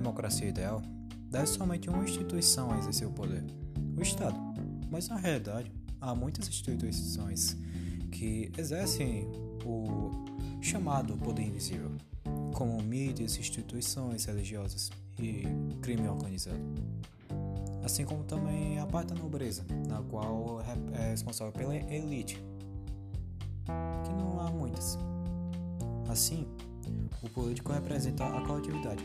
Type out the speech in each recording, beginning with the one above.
democracia ideal, deve somente uma instituição exercer o poder, o Estado. Mas na realidade, há muitas instituições que exercem o chamado poder invisível, como mídias, instituições religiosas e crime organizado. Assim como também a parte da nobreza, na qual é responsável pela elite, que não há muitas. Assim, o político representa a coletividade,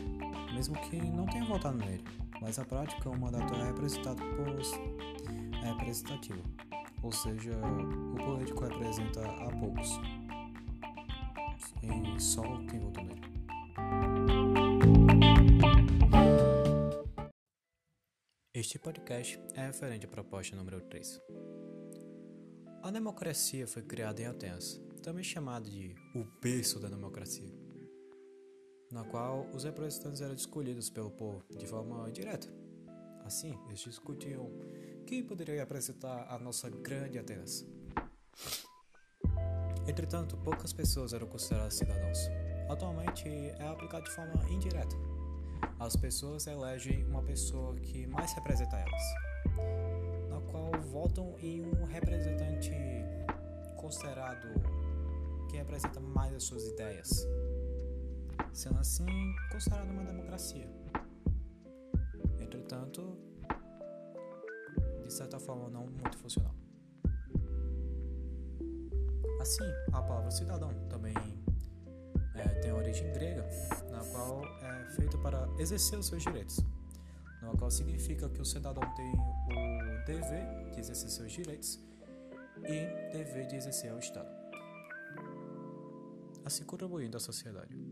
mesmo que não tenha votado nele, mas na prática o mandato é representado por é representativo, ou seja, o político representa a poucos e só quem votou nele. Este podcast é referente à proposta número 3. A democracia foi criada em Atenas, também chamada de o berço da democracia, na qual os representantes eram escolhidos pelo povo de forma direta. Assim, eles discutiam quem poderia representar a nossa grande Atenas. Entretanto, poucas pessoas eram consideradas cidadãos. Atualmente é aplicado de forma indireta. As pessoas elegem uma pessoa que mais representa elas, na qual votam em um representante considerado que representa mais as suas ideias, sendo assim considerado uma democracia. Entretanto, de certa forma não muito funcional. Assim, a palavra cidadão também é, tem origem grega, na qual é feita para exercer os seus direitos, no qual significa que o cidadão tem o dever de exercer seus direitos e dever de exercer ao Estado, assim contribuindo à sociedade.